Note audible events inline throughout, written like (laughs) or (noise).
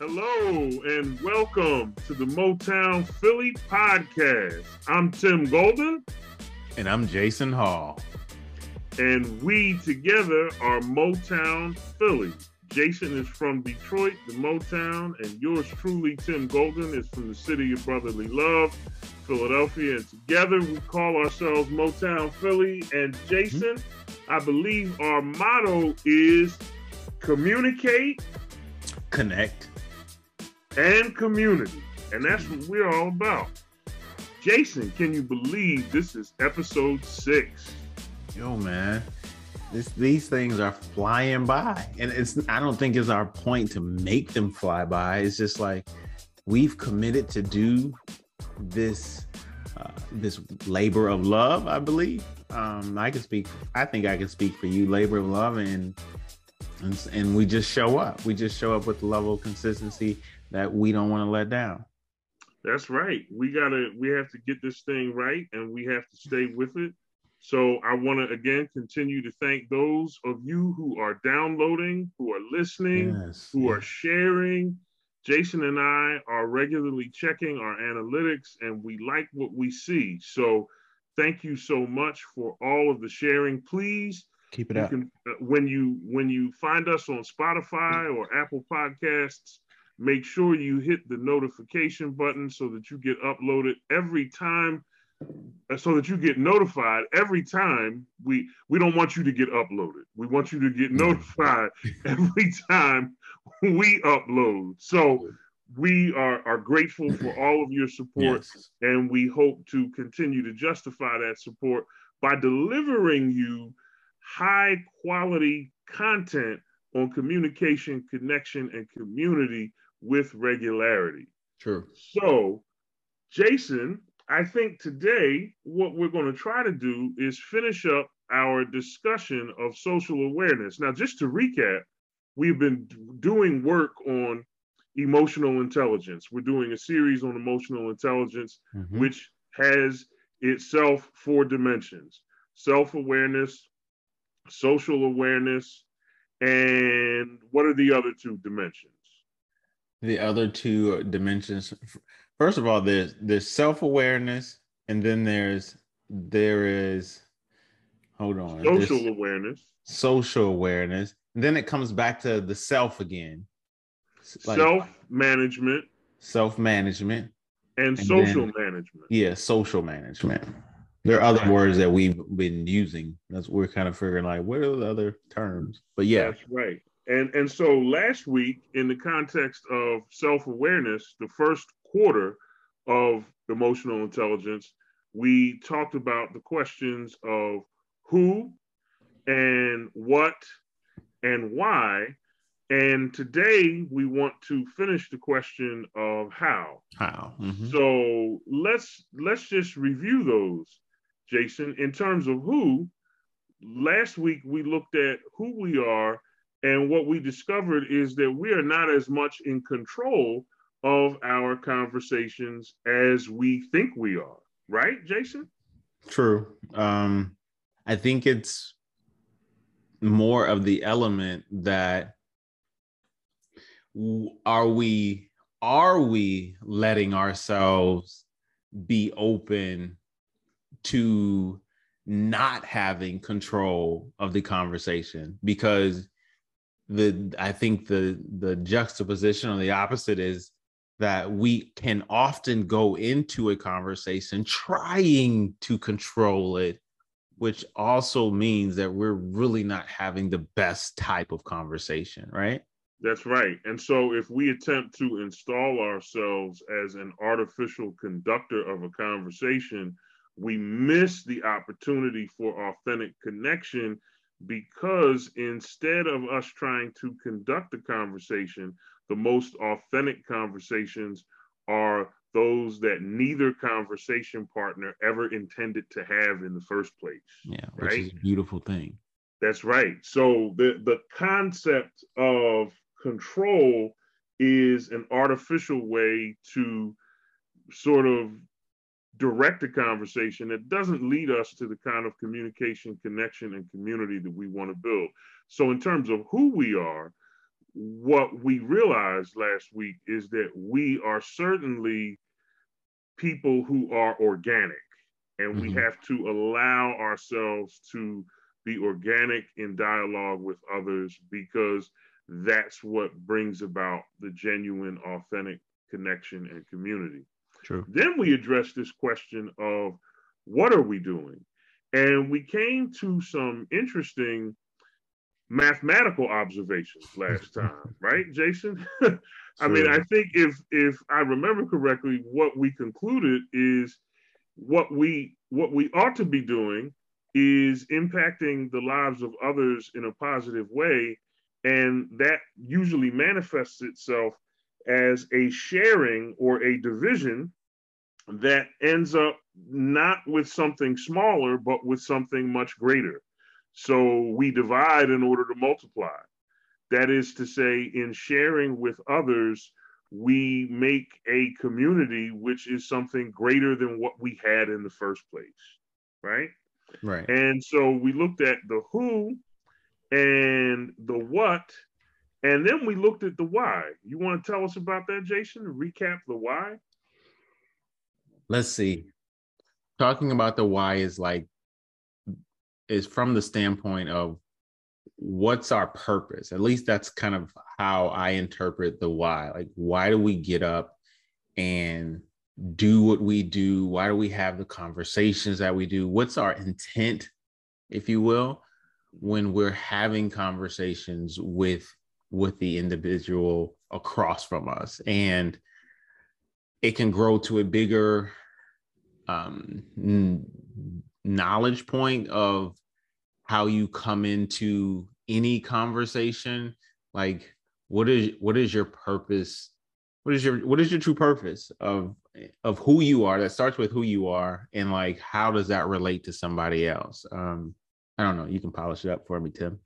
Hello and welcome to the Motown Philly podcast. I'm Tim Golden. And I'm Jason Hall. And we together are Motown Philly. Jason is from Detroit, the Motown, and yours truly, Tim Golden, is from the city of brotherly love, Philadelphia. And together we call ourselves Motown Philly. And Jason, mm-hmm. I believe our motto is communicate, connect, and community. And that's what we're all about. Jason, can you believe this is episode six? Yo, man. This, these things are flying by. And it's I don't think it's our point to make them fly by. It's just like we've committed to do this uh, this labor of love, I believe. Um, I can speak I think I can speak for you, labor of love and and, and we just show up. We just show up with the level of consistency that we don't want to let down. That's right. We gotta we have to get this thing right and we have to stay with it. So I want to again continue to thank those of you who are downloading, who are listening, yes, who yes. are sharing. Jason and I are regularly checking our analytics and we like what we see. So thank you so much for all of the sharing. Please keep it up. Can, uh, when you when you find us on Spotify or Apple Podcasts, make sure you hit the notification button so that you get uploaded every time uh, so that you get notified every time we we don't want you to get uploaded. We want you to get notified (laughs) every time we upload. So we are, are grateful for all of your support yes. and we hope to continue to justify that support by delivering you high quality content on communication connection and community with regularity. True. So, Jason, I think today what we're going to try to do is finish up our discussion of social awareness. Now, just to recap, we've been doing work on emotional intelligence. We're doing a series on emotional intelligence, mm-hmm. which has itself four dimensions self awareness, social awareness, and what are the other two dimensions? The other two dimensions. First of all there's there's self-awareness and then there's there is hold on social awareness. Social awareness. And then it comes back to the self again. Like self-management. Self-management. And, and social then, management. Yeah social management. There are other words that we've been using. That's we're kind of figuring like what are the other terms? But yeah. That's right and and so last week, in the context of self awareness, the first quarter of emotional intelligence, we talked about the questions of who and what and why. And today we want to finish the question of how. How. Mm-hmm. So let's let's just review those, Jason. In terms of who, last week we looked at who we are and what we discovered is that we are not as much in control of our conversations as we think we are. Right, Jason? True. Um, I think it's more of the element that are we are we letting ourselves be open to not having control of the conversation because the I think the the juxtaposition or the opposite is that we can often go into a conversation trying to control it, which also means that we're really not having the best type of conversation, right? That's right. And so if we attempt to install ourselves as an artificial conductor of a conversation, we miss the opportunity for authentic connection because instead of us trying to conduct a conversation, the most authentic conversations are those that neither conversation partner ever intended to have in the first place. Yeah, which right? is a beautiful thing. That's right. So the the concept of control is an artificial way to sort of direct a conversation that doesn't lead us to the kind of communication, connection, and community that we want to build. So, in terms of who we are, what we realized last week is that we are certainly people who are organic and we mm-hmm. have to allow ourselves to be organic in dialogue with others because that's what brings about the genuine authentic connection and community True. then we address this question of what are we doing and we came to some interesting mathematical observations last (laughs) time, right, Jason? (laughs) I mean, I think if if I remember correctly, what we concluded is what we what we ought to be doing is impacting the lives of others in a positive way, and that usually manifests itself as a sharing or a division that ends up not with something smaller, but with something much greater. So we divide in order to multiply. That is to say, in sharing with others, we make a community which is something greater than what we had in the first place. Right. Right. And so we looked at the who and the what, and then we looked at the why. You want to tell us about that, Jason? Recap the why? Let's see. Talking about the why is like is from the standpoint of what's our purpose at least that's kind of how i interpret the why like why do we get up and do what we do why do we have the conversations that we do what's our intent if you will when we're having conversations with with the individual across from us. And it can grow to a bigger um knowledge point of how you come into any conversation. Like what is what is your purpose? What is your what is your true purpose of of who you are? That starts with who you are and like how does that relate to somebody else? Um i don't know. You can polish it up for me tim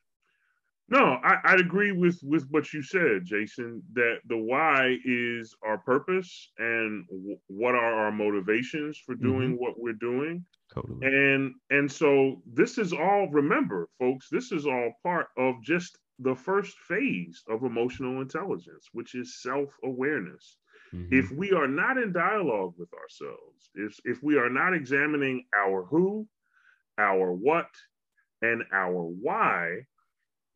no I, i'd agree with with what you said jason that the why is our purpose and w- what are our motivations for doing mm-hmm. what we're doing Totally. And and so this is all remember, folks, this is all part of just the first phase of emotional intelligence, which is self-awareness. Mm-hmm. If we are not in dialogue with ourselves, if if we are not examining our who, our what, and our why,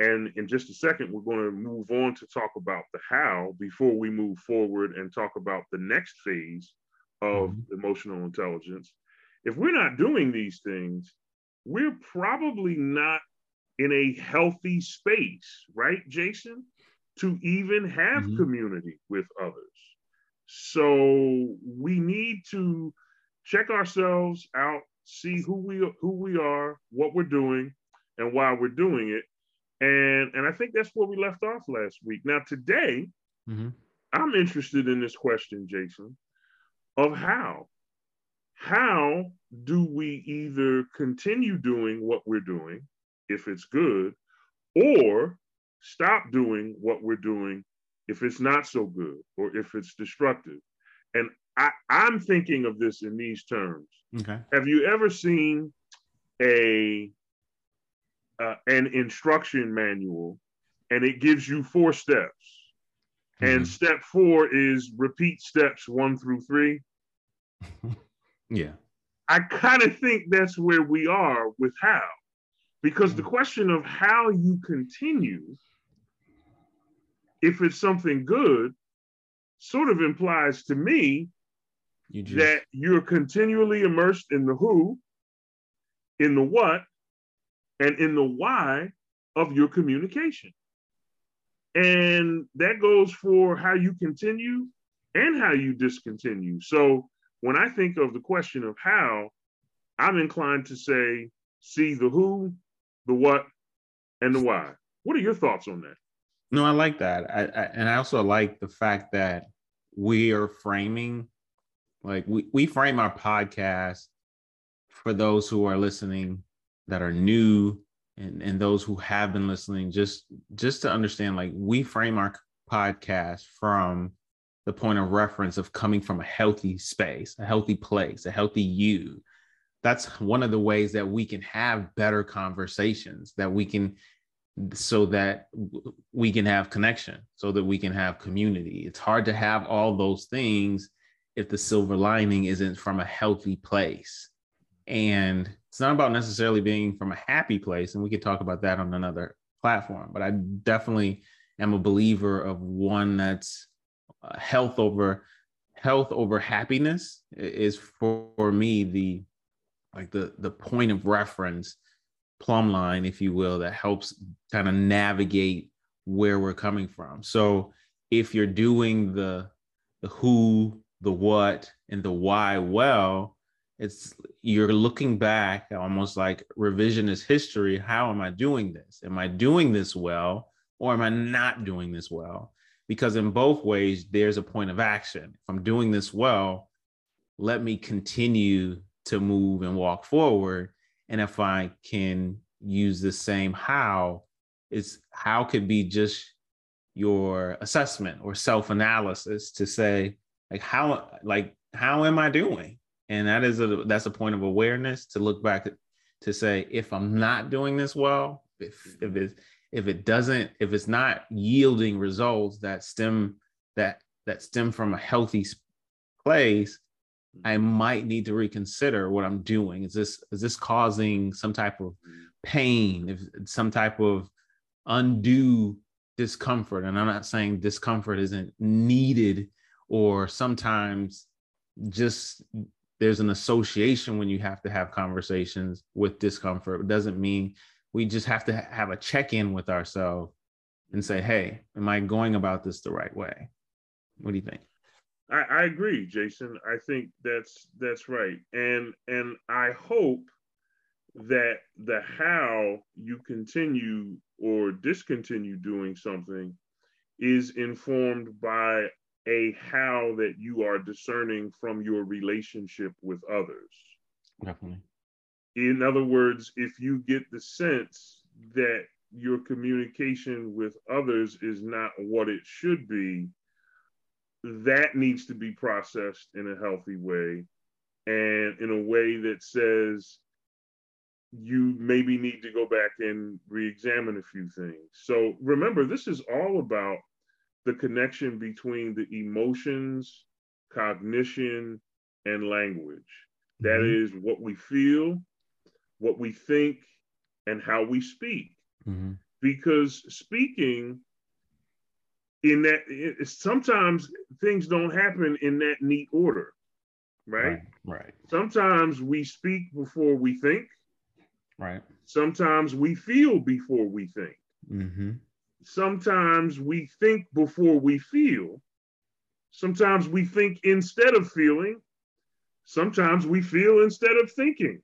and in just a second, we're going to move on to talk about the how before we move forward and talk about the next phase of mm-hmm. emotional intelligence if we're not doing these things, we're probably not in a healthy space, right, Jason, to even have mm-hmm. community with others. So we need to check ourselves out, see who we who we are, what we're doing, and why we're doing it. And and I think that's where we left off last week. Now today, mm-hmm. I'm interested in this question, Jason, of how how do we either continue doing what we're doing if it's good or stop doing what we're doing if it's not so good or if it's destructive and I, i'm thinking of this in these terms okay have you ever seen a uh, an instruction manual and it gives you four steps mm-hmm. and step four is repeat steps one through three (laughs) Yeah. I kind of think that's where we are with how, because the mm. question of how you continue, if it's something good, sort of implies to me you just... that you're continually immersed in the who, in the what, and in the why of your communication. And that goes for how you continue and how you discontinue. So when I think of the question of how, I'm inclined to say, see the who, the what, and the why. What are your thoughts on that? No, I like that. I, I, and I also like the fact that we are framing, like we, we frame our podcast for those who are listening that are new and, and those who have been listening, just just to understand, like we frame our podcast from the point of reference of coming from a healthy space, a healthy place, a healthy you. That's one of the ways that we can have better conversations, that we can so that we can have connection, so that we can have community. It's hard to have all those things if the silver lining isn't from a healthy place. And it's not about necessarily being from a happy place. And we could talk about that on another platform, but I definitely am a believer of one that's uh, health over health over happiness is for, for me the like the the point of reference plumb line, if you will, that helps kind of navigate where we're coming from. So if you're doing the the who, the what, and the why well, it's you're looking back almost like revisionist history. How am I doing this? Am I doing this well or am I not doing this well? Because in both ways, there's a point of action. If I'm doing this well, let me continue to move and walk forward and if i can use the same how it's how could be just your assessment or self-analysis to say like how like how am i doing and that is a that's a point of awareness to look back to say if i'm not doing this well if if it if it doesn't if it's not yielding results that stem that that stem from a healthy place mm-hmm. I might need to reconsider what I'm doing. Is this is this causing some type of mm-hmm. pain, if some type of undue discomfort? And I'm not saying discomfort isn't needed, or sometimes just there's an association when you have to have conversations with discomfort. It doesn't mean we just have to have a check-in with ourselves and say, hey, am I going about this the right way? What do you think? I, I agree, Jason. I think that's that's right, and and I hope that the how you continue or discontinue doing something is informed by a how that you are discerning from your relationship with others. Definitely. In other words, if you get the sense that your communication with others is not what it should be, that needs to be processed in a healthy way and in a way that says you maybe need to go back and re-examine a few things so remember this is all about the connection between the emotions cognition and language mm-hmm. that is what we feel what we think and how we speak mm-hmm. because speaking in that it, sometimes things don't happen in that neat order right? right right sometimes we speak before we think right sometimes we feel before we think mm-hmm. Sometimes we think before we feel sometimes we think instead of feeling sometimes we feel instead of thinking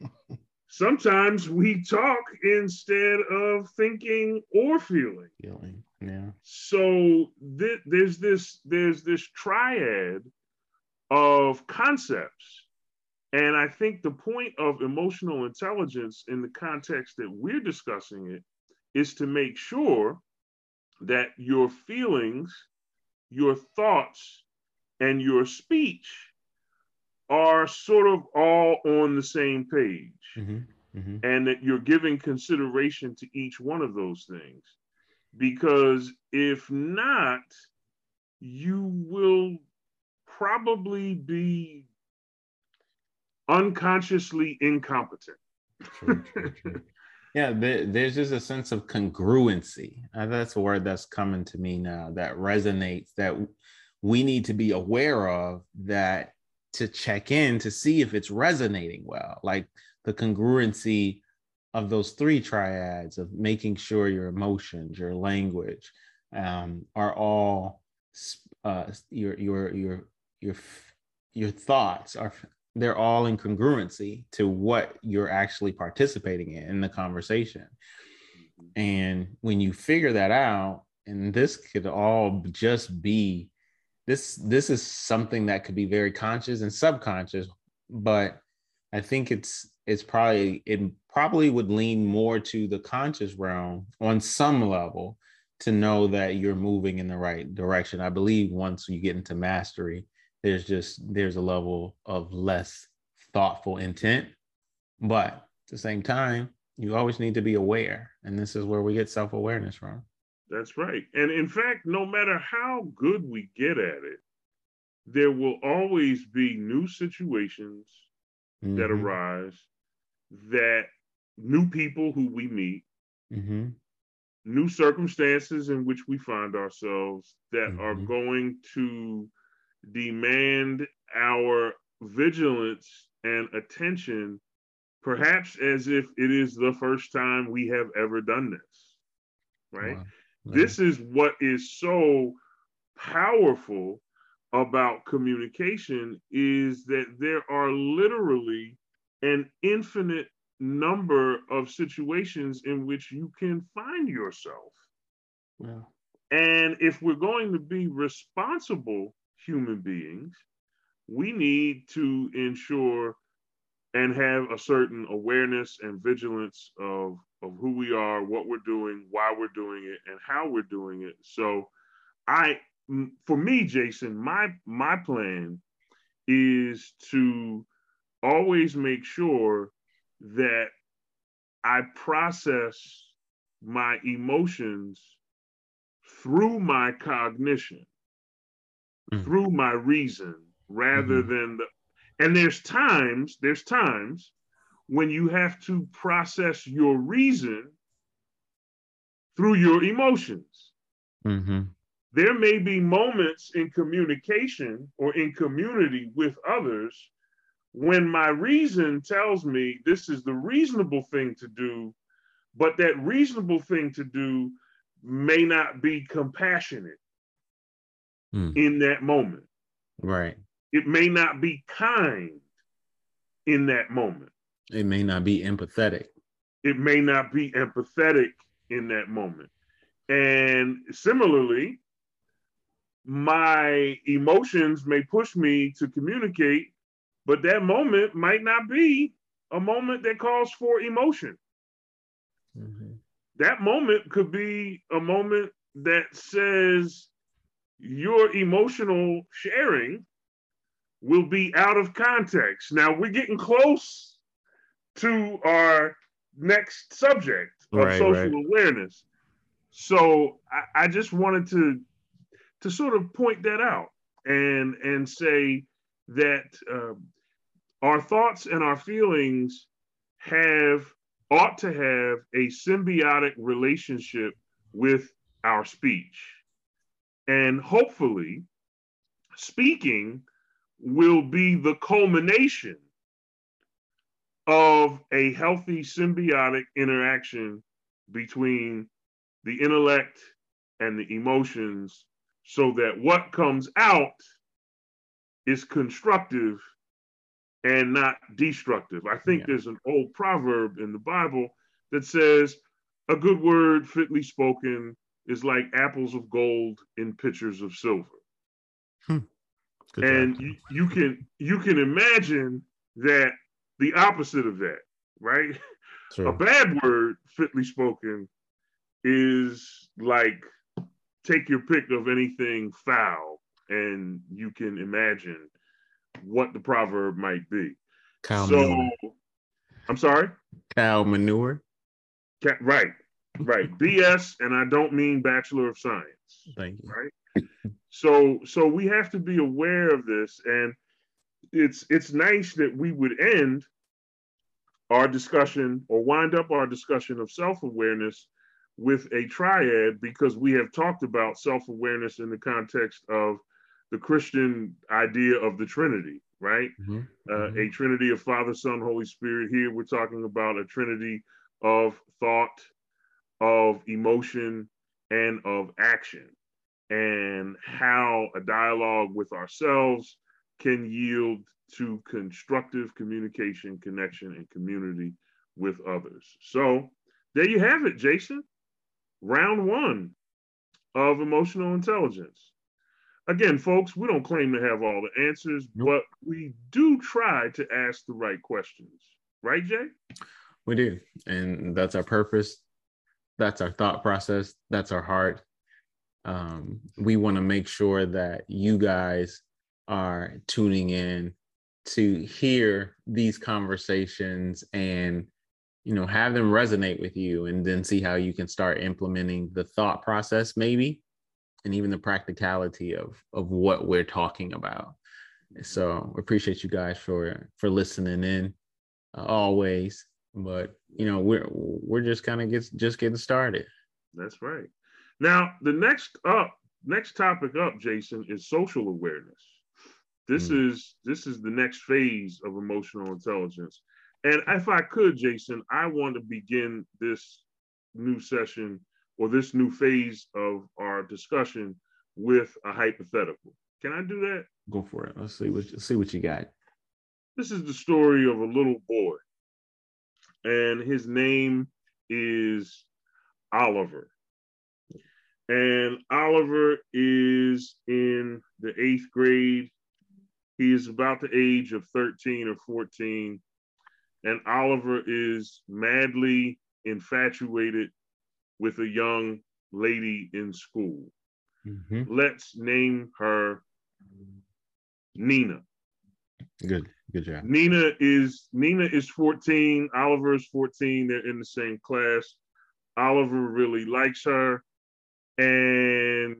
(laughs) sometimes we talk instead of thinking or feeling feeling yeah. So th- there's this there's this triad of concepts. And I think the point of emotional intelligence in the context that we're discussing it is to make sure that your feelings, your thoughts, and your speech are sort of all on the same page. Mm-hmm. Mm-hmm. And that you're giving consideration to each one of those things because if not, you will probably be unconsciously incompetent. True, true, true. (laughs) yeah, there, there's just a sense of congruency. Uh, that's a word that's coming to me now that resonates that we need to be aware of that to check in to see if it's resonating well. Like the congruency of those three triads of making sure your emotions, your language, um, are all uh, your your your your your thoughts are they're all in congruency to what you're actually participating in in the conversation. Mm-hmm. And when you figure that out, and this could all just be this this is something that could be very conscious and subconscious, but I think it's it's probably it probably would lean more to the conscious realm on some level to know that you're moving in the right direction. I believe once you get into mastery, there's just there's a level of less thoughtful intent. But at the same time, you always need to be aware. And this is where we get self awareness from. That's right. And in fact, no matter how good we get at it, there will always be new situations mm-hmm. that arise that new people who we meet, mm-hmm. new circumstances in which we find ourselves that mm-hmm. are going to demand our vigilance and attention, perhaps as if it is the first time we have ever done this. Right? Wow. This is what is so powerful about communication is that there are literally an infinite number of situations in which you can find yourself. Yeah. And if we're going to be responsible human beings, we need to ensure and have a certain awareness and vigilance of, of who we are, what we're doing, why we're doing it, and how we're doing it. So I for me, Jason, my my plan is to always make sure that I process my emotions through my cognition, mm. through my reason, rather mm-hmm. than the and there's times, there's times when you have to process your reason through your emotions. Mm-hmm there may be moments in communication or in community with others when my reason tells me this is the reasonable thing to do, but that reasonable thing to do may not be compassionate mm. in that moment. Right. It may not be kind in that moment. It may not be empathetic. It may not be empathetic in that moment. And similarly, my emotions may push me to communicate, but that moment might not be a moment that calls for emotion. Mm-hmm. That moment could be a moment that says your emotional sharing will be out of context. Now we're getting close to our next subject of right, social right. awareness. So I, I just wanted to to sort of point that out and and say that uh, our thoughts and our feelings have ought to have a symbiotic relationship with our speech and hopefully speaking will be the culmination of a healthy symbiotic interaction between the intellect and the emotions so that what comes out is constructive and not destructive. I think yeah. there's an old proverb in the Bible that says, a good word fitly spoken is like apples of gold in pitchers of silver. Hmm. And you, you can you can imagine that the opposite of that, right? Sure. A bad word fitly spoken is like take your pick of anything foul and you can imagine what the proverb might be. Cow so, manure. I'm sorry? Cow manure. right, right. BS, and I don't mean Bachelor of Science. Thank you. Right. So, so we have to be aware of this, and it's it's nice that we would end our discussion or wind up our discussion of self awareness with a triad because we have talked about self awareness in the context of the Christian idea of the Trinity, right? Mm-hmm. Uh, mm-hmm. A Trinity of Father, Son, Holy Spirit. Here we're talking about a Trinity of thought, of emotion, and of action, and how a dialogue with ourselves can yield to constructive communication, connection, and community with others. So there you have it, Jason round one of emotional intelligence. Again, folks, we don't claim to have all the answers, nope. but we do try to ask the right questions. Right, Jay? We do. And that's our purpose. That's our thought process. That's our heart. Um, we want to make sure that you guys are tuning in to hear these conversations and you know have them resonate with you and then see how you can start implementing the thought process maybe and even the practicality of of what we're talking about so appreciate you guys for for listening in uh, always but you know we're we're just kind of get just getting started. That's right. Now the next up next topic up jason is social awareness. This mm. is this is the next phase of emotional intelligence. And if i could jason i want to begin this new session or this new phase of our discussion with a hypothetical. Can i do that? Go for it. Let's see what see what you got. This is the story of a little boy and his name is Oliver. And Oliver is in the eighth grade. He is about the age of 13 or 14. And Oliver is madly infatuated with a young lady in school. Mm-hmm. Let's name her Nina. Good. Good job. Nina is Nina is 14. Oliver is 14. They're in the same class. Oliver really likes her, and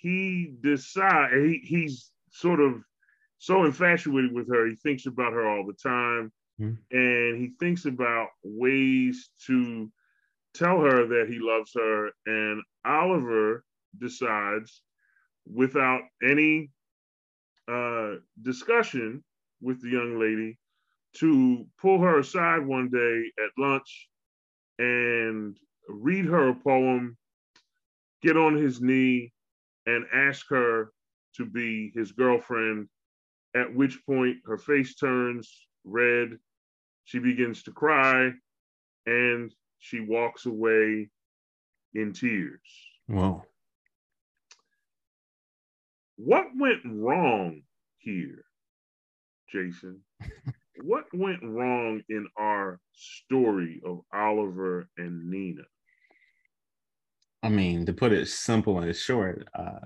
he decide he, he's sort of so infatuated with her. He thinks about her all the time, mm-hmm. and he thinks about ways to tell her that he loves her. And Oliver decides, without any uh, discussion, with the young lady to pull her aside one day at lunch and read her a poem, get on his knee, and ask her to be his girlfriend. At which point her face turns red, she begins to cry, and she walks away in tears. Wow. What went wrong here? Jason, what went wrong in our story of Oliver and Nina? I mean, to put it simple and short, uh,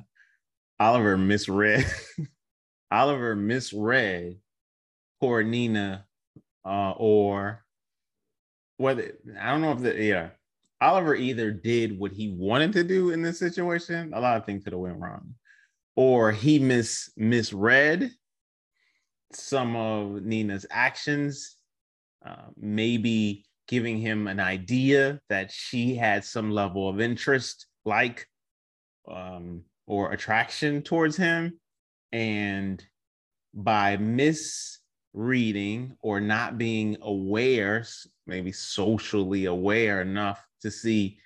Oliver misread. (laughs) Oliver misread poor Nina, uh, or whether I don't know if the yeah. Oliver either did what he wanted to do in this situation. A lot of things could have went wrong, or he mis misread some of Nina's actions, uh, maybe giving him an idea that she had some level of interest, like um, or attraction towards him. And by misreading or not being aware, maybe socially aware enough to see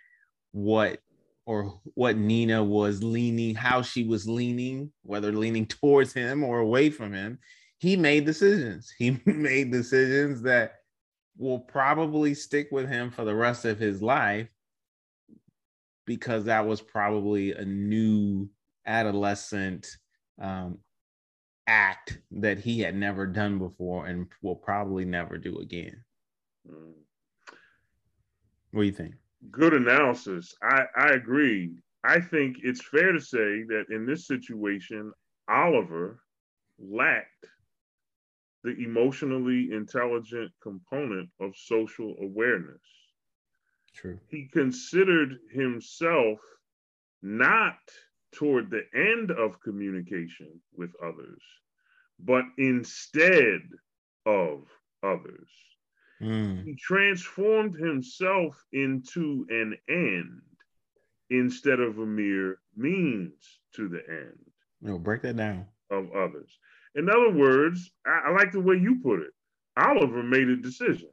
what or what Nina was leaning, how she was leaning, whether leaning towards him or away from him, he made decisions. (laughs) He made decisions that will probably stick with him for the rest of his life because that was probably a new adolescent um, act that he had never done before and will probably never do again. Mm. What do you think? Good analysis. I, I agree. I think it's fair to say that in this situation, Oliver lacked the emotionally intelligent component of social awareness. True. He considered himself not toward the end of communication with others, but instead of others. Mm. He transformed himself into an end instead of a mere means to the end. No, break that down. Of others. In other words, I, I like the way you put it. Oliver made a decision.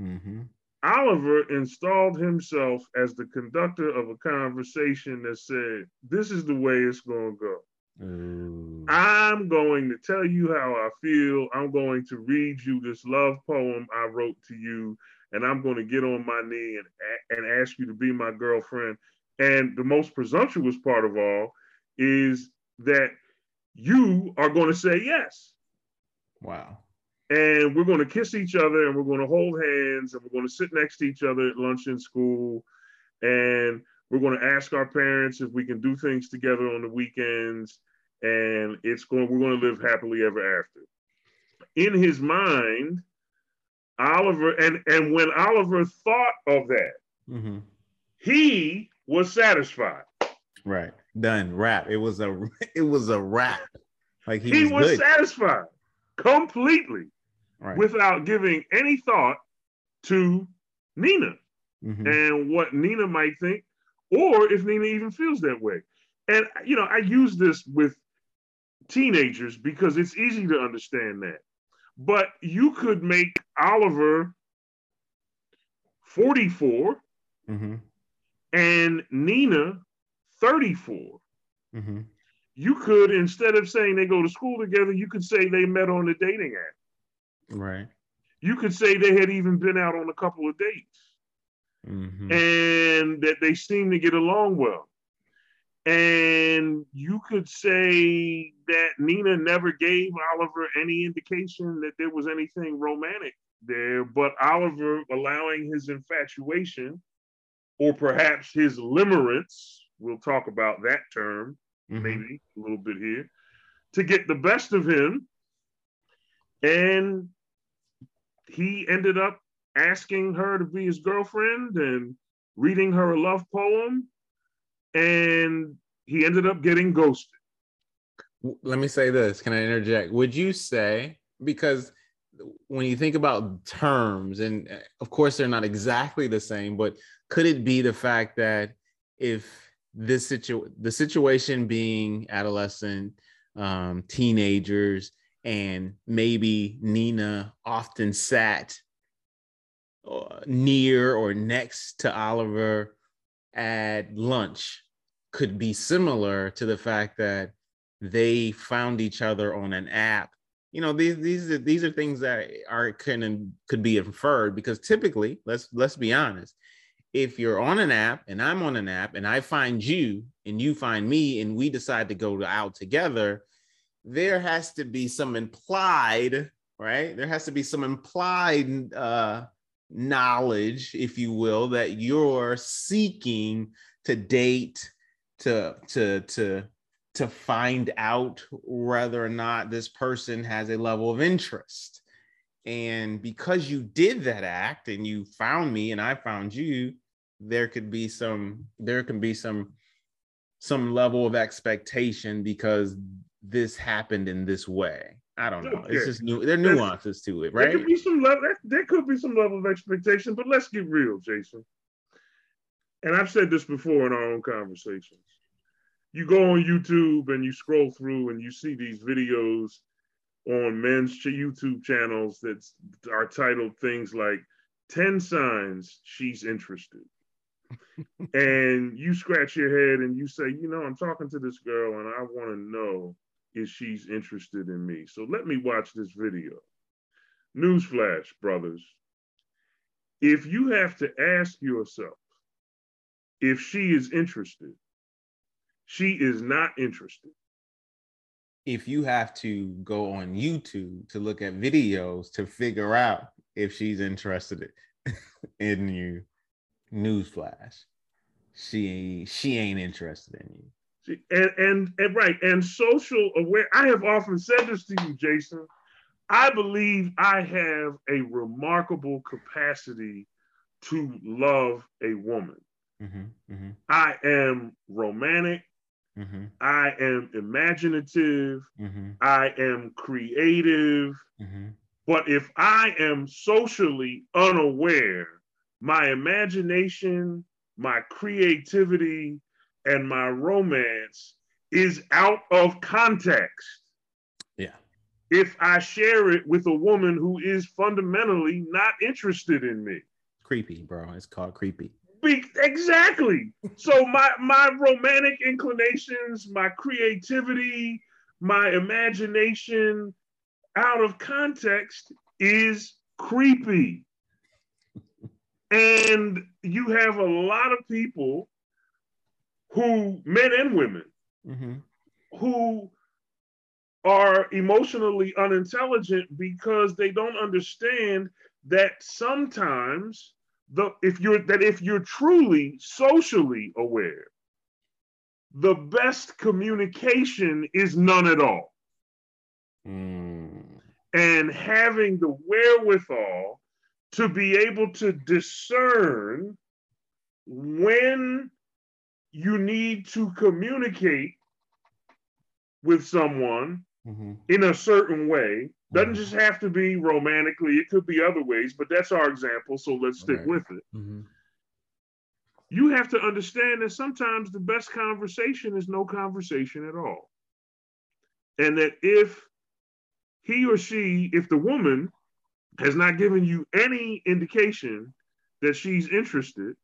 Mm-hmm. Oliver installed himself as the conductor of a conversation that said, This is the way it's going to go. Ooh. I'm going to tell you how I feel. I'm going to read you this love poem I wrote to you, and I'm going to get on my knee and, and ask you to be my girlfriend. And the most presumptuous part of all is that you are going to say yes. Wow. And we're going to kiss each other and we're going to hold hands and we're going to sit next to each other at lunch in school. And we're going to ask our parents if we can do things together on the weekends. And it's going, we're going to live happily ever after. In his mind, Oliver, and and when Oliver thought of that, Mm-hmm. he was satisfied. Right. Done. Rap. It was a (laughs) it was a rap. Like he, He, was, was, satisfied completely right. without giving any thought to Nina Mhm. and what Nina might think, or if Nina even feels that way. And you know, I use this with teenagers because it's easy to understand that. But you could make Oliver 44 Mhm. and Nina 34. Mhm. You could, instead of saying they go to school together, you could say they met on a dating app. Right. You could say they had even been out on a couple of dates. Mhm. and that they seem to get along well. And you could say that Nina never gave Oliver any indication that there was anything romantic there, but Oliver allowing his infatuation or perhaps his limerence, we'll talk about that term Mhm. maybe a little bit here, to get the best of him. And he ended up asking her to be his girlfriend and reading her a love poem. And he ended up getting ghosted. Let me say this. Can I interject? Would you say because when you think about terms, and uh, of course they're not exactly the same, but could it be the fact that if this situ the situation being adolescent, um, teenagers, and maybe Nina often sat uh, near or next to Oliver at lunch could be similar to the fact that they found each other on an app. You know, these these are these are things that are can could be inferred because typically, let's let's be honest, if you're on an app and I'm on an app and I find you and you find me and we decide to go out together, there has to be some implied, right? There has to be some implied uh knowledge, if you will, that you're seeking to date, to to to to find out whether or not this person has a level of interest. And because you did that act and you found me and I found you, there could be some there can be some some level of expectation because this happened in this way. I don't know. It's just new. There are nuances to it, right? There could be some level. There could be some level of expectation, but let's get real, Jason. And I've said this before in our own conversations. You go on YouTube and you scroll through and you see these videos on men's YouTube channels that are titled things like 10 signs she's interested. (laughs) and you scratch your head and you say, you know, I'm talking to this girl and I want to know if she's interested in me. So let me watch this video. Newsflash, brothers. If you have to ask yourself if she is interested, she is not interested. if you have to go on YouTube to look at videos to figure out if she's interested (laughs) in you, newsflash, she she ain't interested in you. See, And, and and right, and social aware. I have often said this to you, Jason. I believe I have a remarkable capacity to love a woman. Mm-hmm, mm-hmm, I am romantic. mm-hmm, I am imaginative. mm-hmm, I am creative. mm-hmm. But if I am socially unaware, my imagination, my creativity, and my romance is out of context. Yeah. If I share it with a woman who is fundamentally not interested in me. Creepy, bro. It's called creepy. Be- exactly. So my my romantic inclinations, my creativity, my imagination out of context is creepy. And you have a lot of people who men and women Mm-hmm. who are emotionally unintelligent because they don't understand that sometimes the if you're that if you're truly socially aware the best communication is none at all Mm. and having the wherewithal to be able to discern when you need to communicate with someone mm-hmm. in a certain way. Doesn't mm-hmm. just have to be romantically, it could be other ways, but that's our example. So let's stick right. with it. Mm-hmm. You have to understand that sometimes the best conversation is no conversation at all. And that if he or she, if the woman has not given you any indication that she's interested,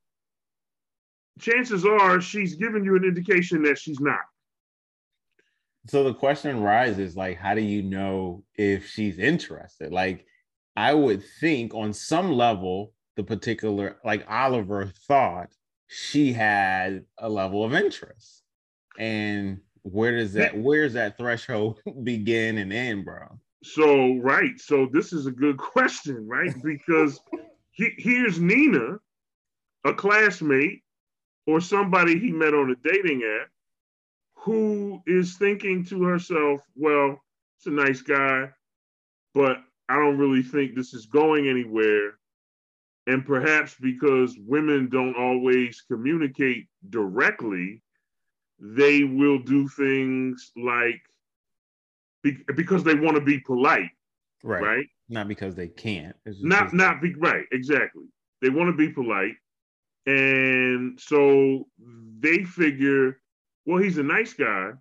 chances are she's given you an indication that she's not. So the question rises like, how do you know if she's interested? Like, I would think on some level, the particular, like Oliver thought she had a level of interest. And where does that, where's that threshold (laughs) begin and end, bro? So, right. So, this is a good (laughs) question, right? Because he, here's Nina, a classmate or somebody he met on a dating app who is thinking to herself, well, it's a nice guy, but I don't really think this is going anywhere. And perhaps because women don't always communicate directly, they will do things like because they want to be polite, right? Right. Not because they can't. Not not be right. Exactly. They want to be polite, and so they figure, well, he's a nice guy.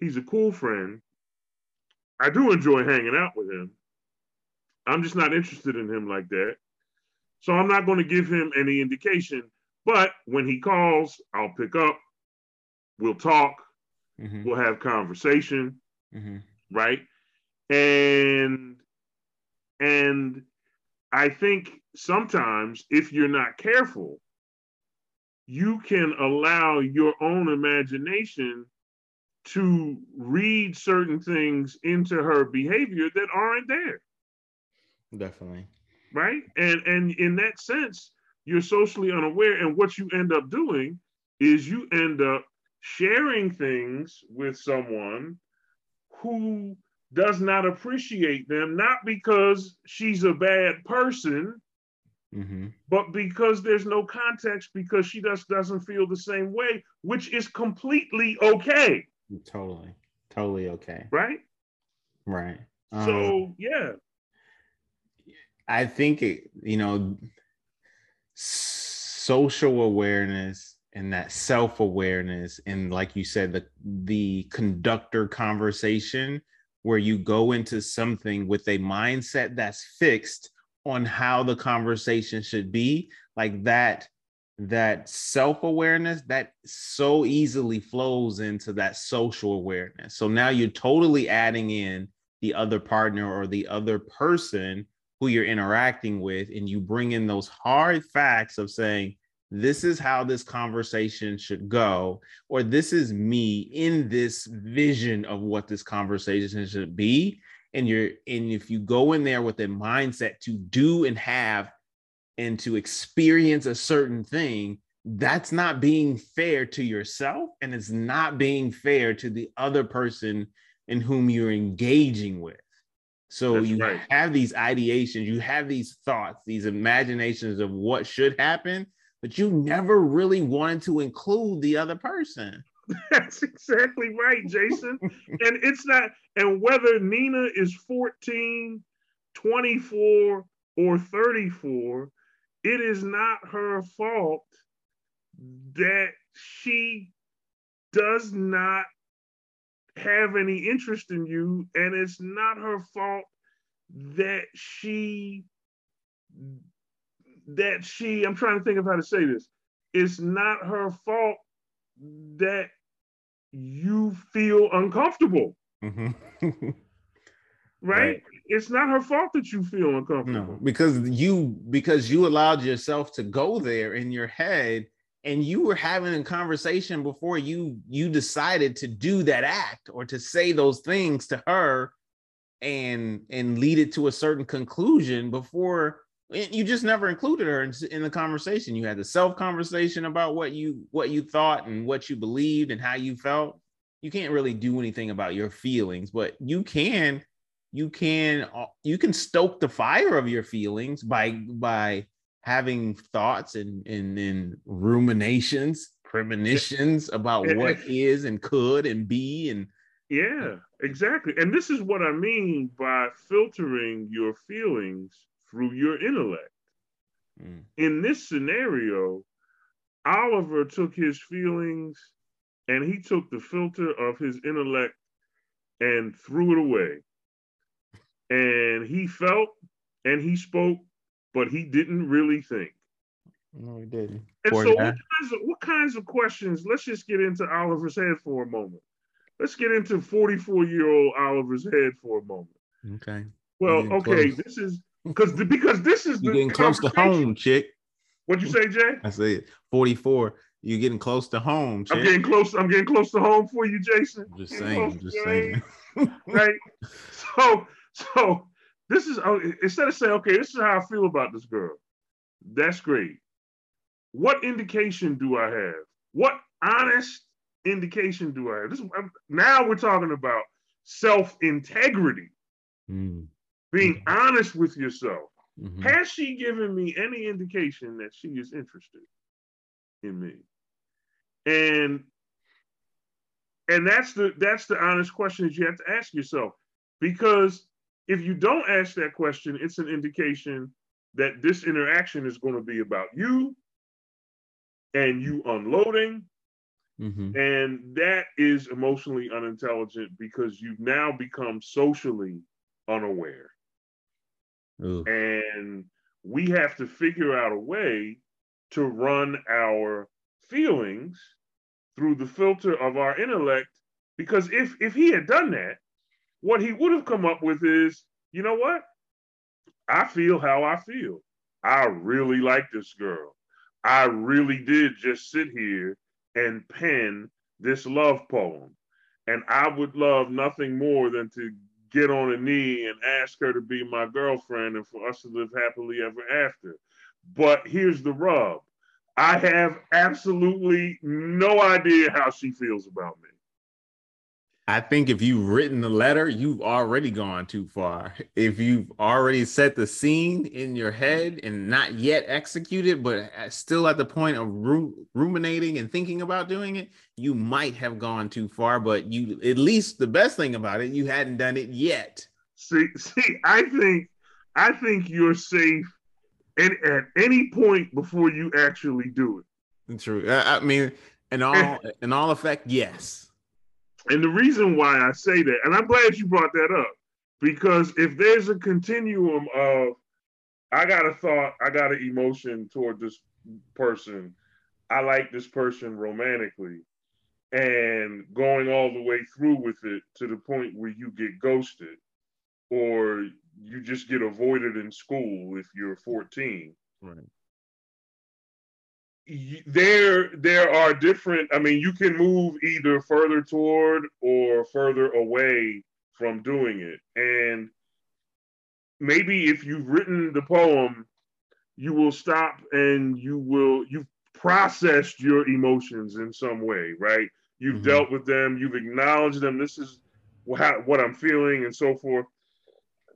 He's a cool friend. I do enjoy hanging out with him. I'm just not interested in him like that. So I'm not going to give him any indication. But when he calls, I'll pick up. We'll talk. Mm-hmm. We'll have conversation. Mm-hmm. Right. And and I think sometimes if you're not careful, you can allow your own imagination to read certain things into her behavior that aren't there. Definitely. Right? And and in that sense, you're socially unaware and what you end up doing is you end up sharing things with someone who does not appreciate them not because she's a bad person Mm-hmm. But because there's no context, because she just doesn't feel the same way, which is completely okay. Totally, totally okay. Right. Right. So um, yeah, I think it. You know, social awareness and that self awareness, and like you said, the the conductor conversation where you go into something with a mindset that's fixed on how the conversation should be like that that self-awareness that so easily flows into that social awareness. So now you're totally adding in the other partner or the other person who you're interacting with and you bring in those hard facts of saying this is how this conversation should go or this is me in this vision of what this conversation should be and you're and if you go in there with a mindset to do and have and to experience a certain thing that's not being fair to yourself and it's not being fair to the other person in whom you're engaging with so that's you right. have these ideations you have these thoughts these imaginations of what should happen but you never really wanted to include the other person (laughs) That's exactly right, Jason. (laughs) and it's not, and whether Nina is 14, 24, or 34, it is not her fault that she does not have any interest in you. And it's not her fault that she, that she, I'm trying to think of how to say this. It's not her fault that you feel uncomfortable. Mm-hmm. (laughs) right? right? It's not her fault that you feel uncomfortable. No, because you because you allowed yourself to go there in your head and you were having a conversation before you you decided to do that act or to say those things to her and and lead it to a certain conclusion before you just never included her in, in, the conversation. You had the self conversation about what you what you thought and what you believed and how you felt. You can't really do anything about your feelings but you can you can uh, you can stoke the fire of your feelings by by having thoughts and and, and ruminations premonitions about what is and could and be and yeah exactly. And this is what i mean by filtering your feelings through your intellect mm. in this scenario oliver took his feelings and he took the filter of his intellect and threw it away and he felt and he spoke but he didn't really think no, he didn't. And Poor so, what kinds, of, what kinds, of, questions? Let's just get into Oliver's head for a moment. Let's get into 44 year old Oliver's head for a moment. Okay. Well, okay, close. this is because because this is You're getting close to home, chick. What'd you say, Jay? I said 44. You're getting close to home. Chick. I'm getting close. I'm getting close to home for you, Jason. I'm just saying. I'm just saying. right. (laughs) So so this is oh, instead of saying, okay, this is how I feel about this girl. That's great. What indication do I have? What honest indication do I have? This now we're talking about self integrity, mm. Being honest with yourself. Mm-hmm. Has she given me any indication that she is interested in me? And and that's the that's the honest question that you have to ask yourself because if you don't ask that question, it's an indication that this interaction is going to be about you and you unloading. Mm-hmm. And that is emotionally unintelligent because you've now become socially unaware. Ooh. And we have to figure out a way to run our feelings through the filter of our intellect. Because if if he had done that, what he would have come up with is, you know what? I feel how I feel. I really like this girl. I really did just sit here and pen this love poem. And I would love nothing more than to get on a knee and ask her to be my girlfriend and for us to live happily ever after. But here's the rub I have absolutely no idea how she feels about me. I think if you've written the letter, you've already gone too far. (laughs) If you've already set the scene in your head and not yet executed, but still at the point of ru- ruminating and thinking about doing it, you might have gone too far. But you, at least the best thing about it, you hadn't done it yet. See, see, I think, I think you're safe at, at any point before you actually do it. True. I, I mean, in all, in all effect, yes and the reason why I say that, and I'm glad you brought that up, because if there's a continuum of, I got a thought, I got an emotion toward this person, I like this person romantically, and going all the way through with it to the point where you get ghosted or you just get avoided in school if you're 14. Right there there are different i mean you can move either further toward or further away from doing it. And maybe if you've written the poem you will stop and you will you've processed your emotions in some way right? You've mm-hmm. dealt with them you've acknowledged them. This is what, what i'm feeling and so forth.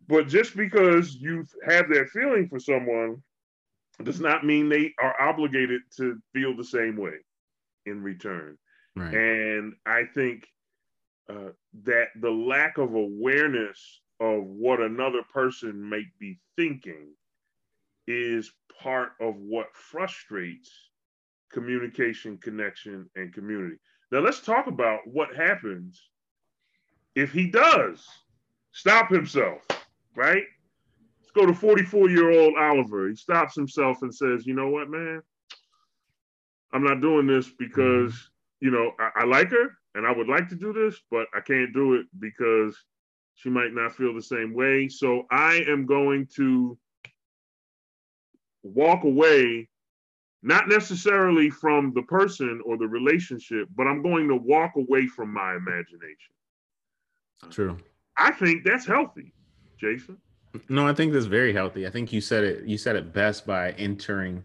But just because you've that feeling for someone does not mean they are obligated to feel the same way in return. Right. And I think uh, that the lack of awareness of what another person may be thinking is part of what frustrates communication, connection, and community. Now, let's talk about what happens if he does stop himself, right? Let's go to 44 year old Oliver. He stops himself and says, You know what, man? I'm not doing this because, mm-hmm. you know, I, I like her and I would like to do this, but I can't do it because she might not feel the same way. So I am going to walk away, not necessarily from the person or the relationship, but I'm going to walk away from my imagination. True. I think that's healthy, Jason. No, I think that's very healthy. I think you said it. You said it best by entering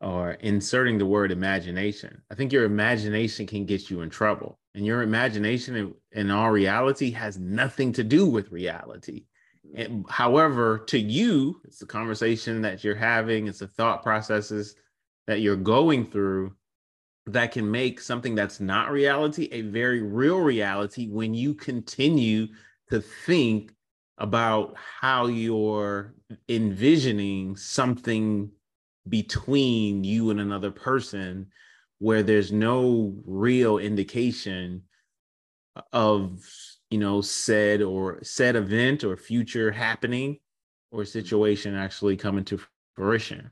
or inserting the word imagination. I think your imagination can get you in trouble, and your imagination, in, in all reality, has nothing to do with reality. And, however, to you, it's the conversation that you're having, it's the thought processes that you're going through that can make something that's not reality a very real reality when you continue to think about how you're envisioning something between you and another person where there's no real indication of you know said or said event or future happening or mm-hmm. situation actually coming to fruition.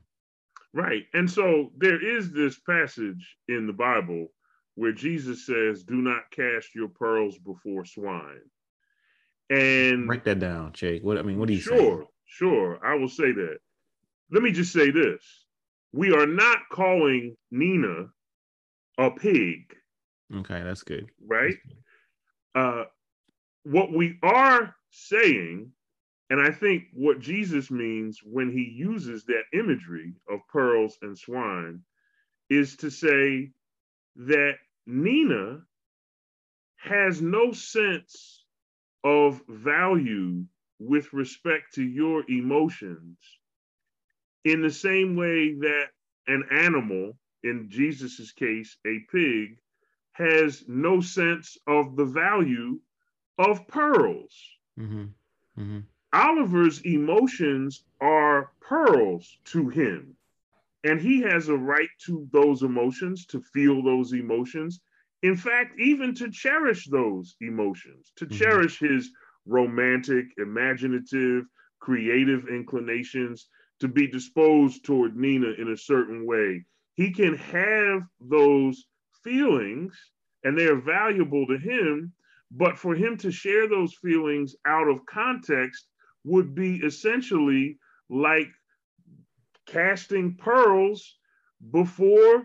Right. And so there is this passage in the bible where jesus says do not cast your pearls before swine and break that down jake what i mean what do you say? sure saying? sure i will say that let me just say this we are not calling nina a pig okay that's good right that's good. Uh, what we are saying, and I think what Jesus means when he uses that imagery of pearls and swine, is to say that Nina has no sense of value with respect to your emotions in the same way that an animal, in Jesus's case, a pig, has no sense of the value of pearls. Mm-hmm. Mm-hmm. Oliver's emotions are pearls to him. And he has a right to those emotions, to feel those emotions. In fact, even to cherish those emotions, to mm-hmm. cherish his romantic, imaginative, creative inclinations, to be disposed toward Nina in a certain way. He can have those feelings and they are valuable to him. But for him to share those feelings out of context would be essentially like casting pearls before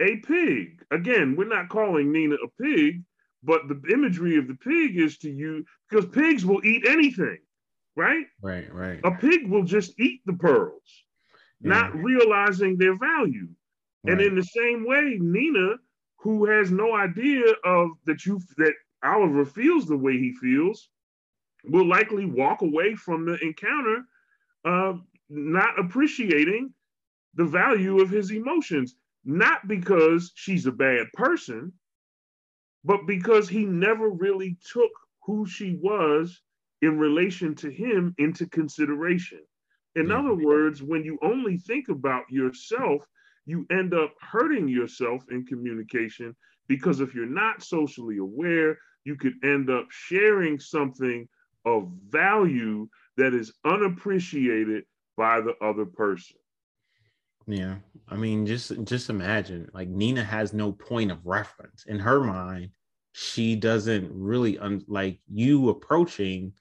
a pig. Again, we're not calling Nina a pig, but the imagery of the pig is to you because pigs will eat anything, right? Right, right. A pig will just eat the pearls, yeah. not realizing their value. Right. And in the same way, Nina who has no idea of that you that Oliver feels the way he feels, will likely walk away from the encounter, uh, not appreciating the value of his emotions, not because she's a bad person, but because he never really took who she was in relation to him into consideration. In yeah. other words, when you only think about yourself you end up hurting yourself in communication because if you're not socially aware, you could end up sharing something of value that is unappreciated by the other person. Yeah. I mean, just just imagine like Nina has no point of reference in her mind. She doesn't really un- like you approaching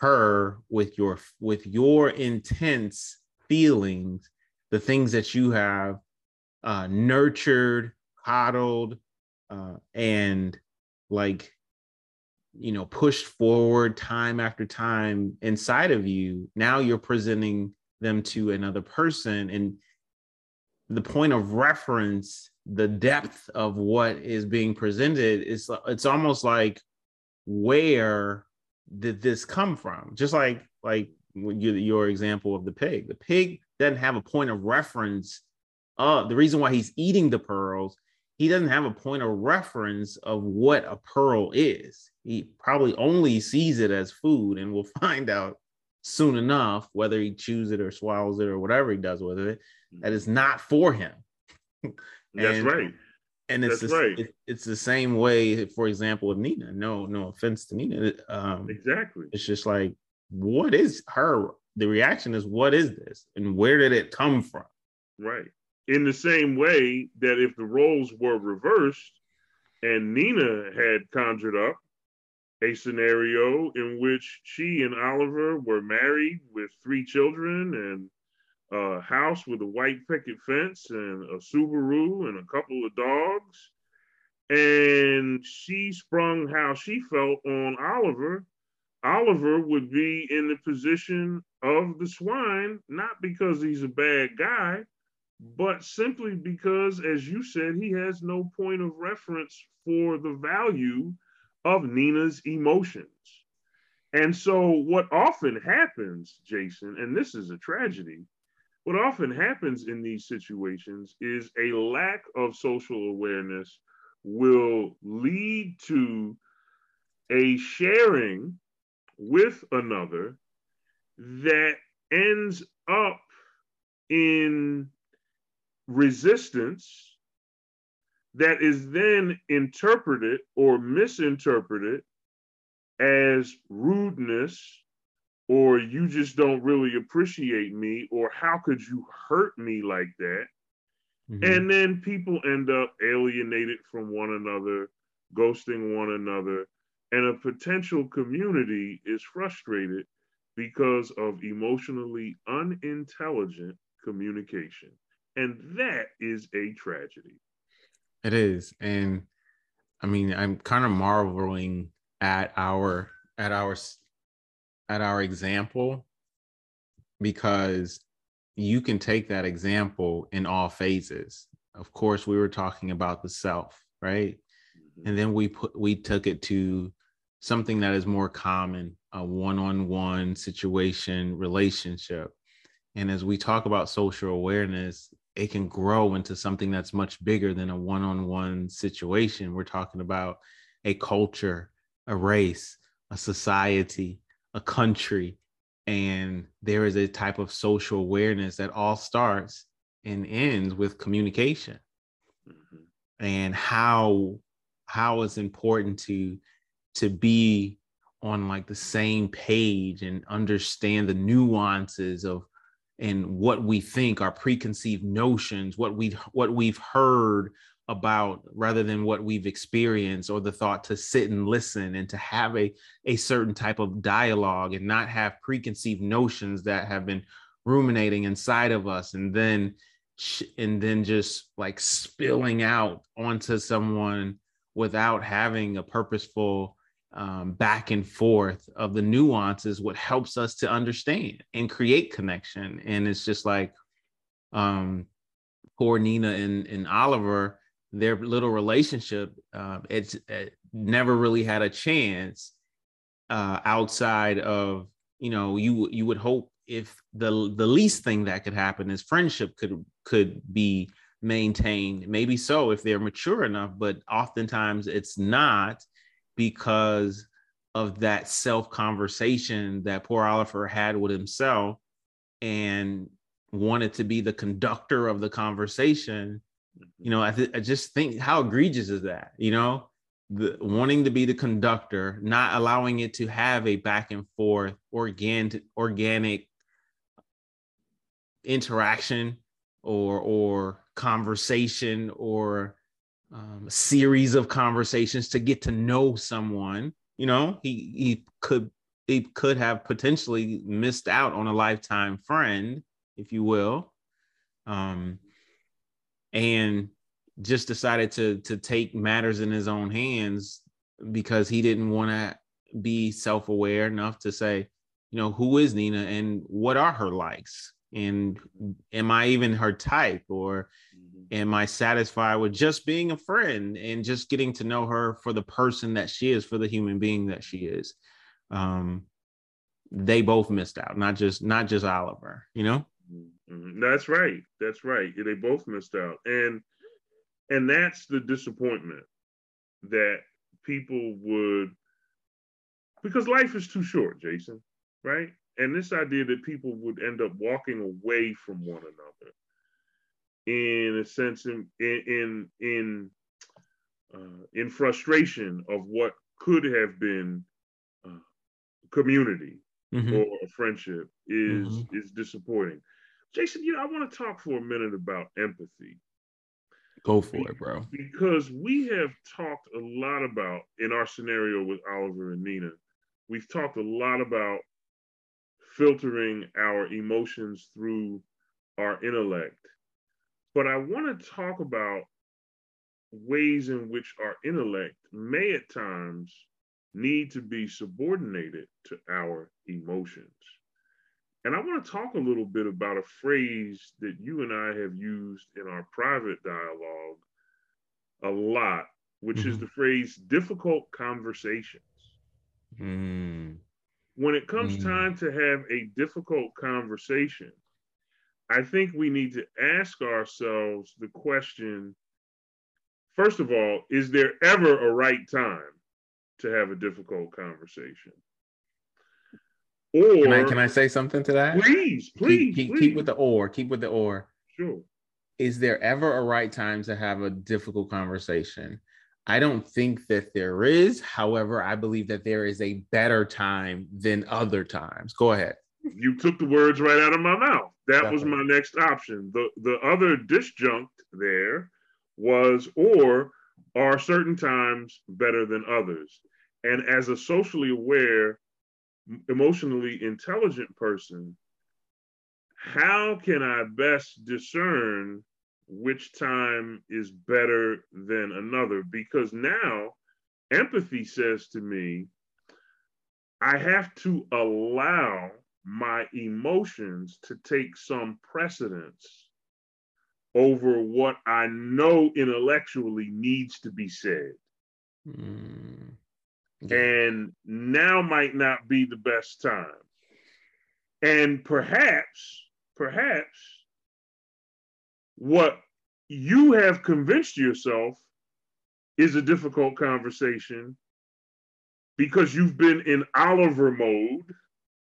her with your with your intense feelings the things that you have uh, nurtured, coddled, uh, and like, you know, pushed forward time after time inside of you. Now you're presenting them to another person. And the point of reference, the depth of what is being presented is it's almost like where did this come from? Just like like your example of the pig. The pig doesn't have a point of reference. Uh, the reason why he's eating the pearls, he doesn't have a point of reference of what a pearl is. He probably only sees it as food, and we'll (laughs) find out soon enough whether he chews it or swallows it or whatever he does with it that is not for him. (laughs) That's right. And it's That's the, right. It, it's the same way, for example, with Nina. No, no offense to Nina. Um, exactly. It's just like, what is her the reaction is what is this and where did it come from right in the same way that if the roles were reversed and nina had conjured up a scenario in which she and oliver were married with three children and a house with a white picket fence and a subaru and a couple of dogs. And she sprung how she felt on oliver. Oliver would be in the position of the swine, not because he's a bad guy, but simply because, as you said, he has no point of reference for the value of Nina's emotions. And so, what often happens, Jason, and this is a tragedy, what often happens in these situations is a lack of social awareness will lead to a sharing with another that ends up in resistance that is then interpreted or misinterpreted as rudeness or you just don't really appreciate me or how could you hurt me like that? Mm-hmm. and then people end up alienated from one another ghosting one another and a potential community is frustrated because of emotionally unintelligent communication. And that is a tragedy it is and i mean i'm kind of marveling at our at our at our example because you can take that example in all phases. Of course, we were talking about the self, right? Mm-hmm. And then we put we took it to something that is more common, a one-on-one situation relationship. And as we talk about social awareness, it can grow into something that's much bigger than a one-on-one situation. We're talking about a culture, a race, a society, a country and there is a type of social awareness that all starts and ends with communication mm-hmm. and how how it's important to to be on like the same page and understand the nuances of and what we think our preconceived notions what we what we've heard about rather than what we've experienced or the thought to sit and listen and to have a, a certain type of dialogue and not have preconceived notions that have been ruminating inside of us and then and then just like spilling out onto someone without having a purposeful um, back and forth of the nuances what helps us to understand and create connection. And it's just like um poor nina and, and oliver their little relationship, uh, it's it never really had a chance uh, outside of you know you you would hope if the the least thing that could happen is friendship could could be maintained. Maybe so if they're mature enough but oftentimes it's not because of that self conversation that poor Oliver had with himself and wanted to be the conductor of the conversation you know, I, th- I just think how egregious is that? You know, the wanting to be the conductor, not allowing it to have a back and forth organic organic interaction or or conversation or um, series of conversations to get to know someone. You know, he he could he could have potentially missed out on a lifetime friend, if you will. Um, and just decided to to take matters in his own hands because he didn't want to be self-aware enough to say you know who is nina and what are her likes and am i even her type or. Am i satisfied with just being a friend and just getting to know her for the person that she is for the human being that she is um they both missed out not just not just oliver you know Mm-hmm. That's right. That's right. They both missed out, and and that's the disappointment that people would because life is too short, Jason. Right, and this idea that people would end up walking away from one another in a sense in in in uh, in frustration of what could have been uh, community mm-hmm. or a friendship is mm-hmm. is disappointing. Jason, you know, I want to talk for a minute about empathy. Go for it, bro. Because we have talked a lot about in our scenario with Oliver and Nina, we've talked a lot about filtering our emotions through our intellect. But I want to talk about ways in which our intellect may at times need to be subordinated to our emotions. And I want to talk a little bit about a phrase that you and I have used in our private dialogue a lot, which mm-hmm. is the phrase difficult conversations. Mm. when it comes Mm. time to have a difficult conversation, I think we need to ask ourselves the question first of all, is there ever a right time to have a difficult conversation? Or Can I can I say something to that? please, please, keep, keep, please. keep with the or. Keep with the or. sure. Is there ever a right time to have a difficult conversation? I don't think that there is. However, I believe that there is a better time than other times. Go ahead. You took the words right out of my mouth. That was my next option. The the other disjunct there was or are certain times better than others? And as a socially aware, emotionally intelligent person, how can I best discern which time is better than another? Because now empathy says to me, I have to allow my emotions to take some precedence over what I know intellectually needs to be said. Mm. And now might not be the best time. And perhaps, perhaps what you have convinced yourself is a difficult conversation because you've been in Oliver mode,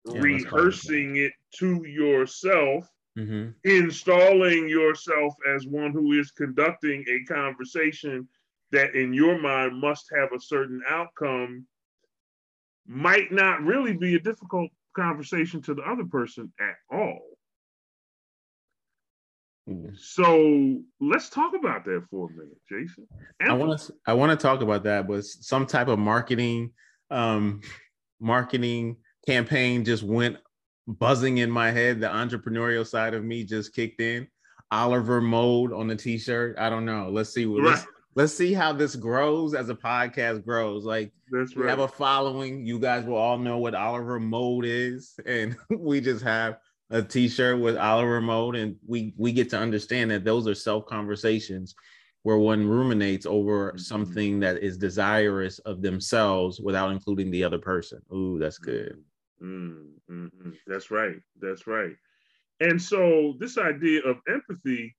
Yeah, rehearsing it to yourself, Mhm. installing yourself as one who is conducting a conversation that in your mind must have a certain outcome might not really be a difficult conversation to the other person at all. Mm. So let's talk about that for a minute, Jason. I want to I want to talk about that, but some type of marketing um marketing campaign just went buzzing in my head. The entrepreneurial side of me just kicked in. Oliver mode on the t-shirt. I don't know. Let's see. Let's, let's see how this grows as a podcast grows. Like That's we have a following. You guys will all know what Oliver mode is, and (laughs) we just have a T-shirt with Oliver mode, and we we get to understand that those are self conversations where one ruminates over Mhm. something that is desirous of themselves without including the other person. Ooh, that's good. Mm, mm, mm. That's right. That's right. And so, this idea of empathy,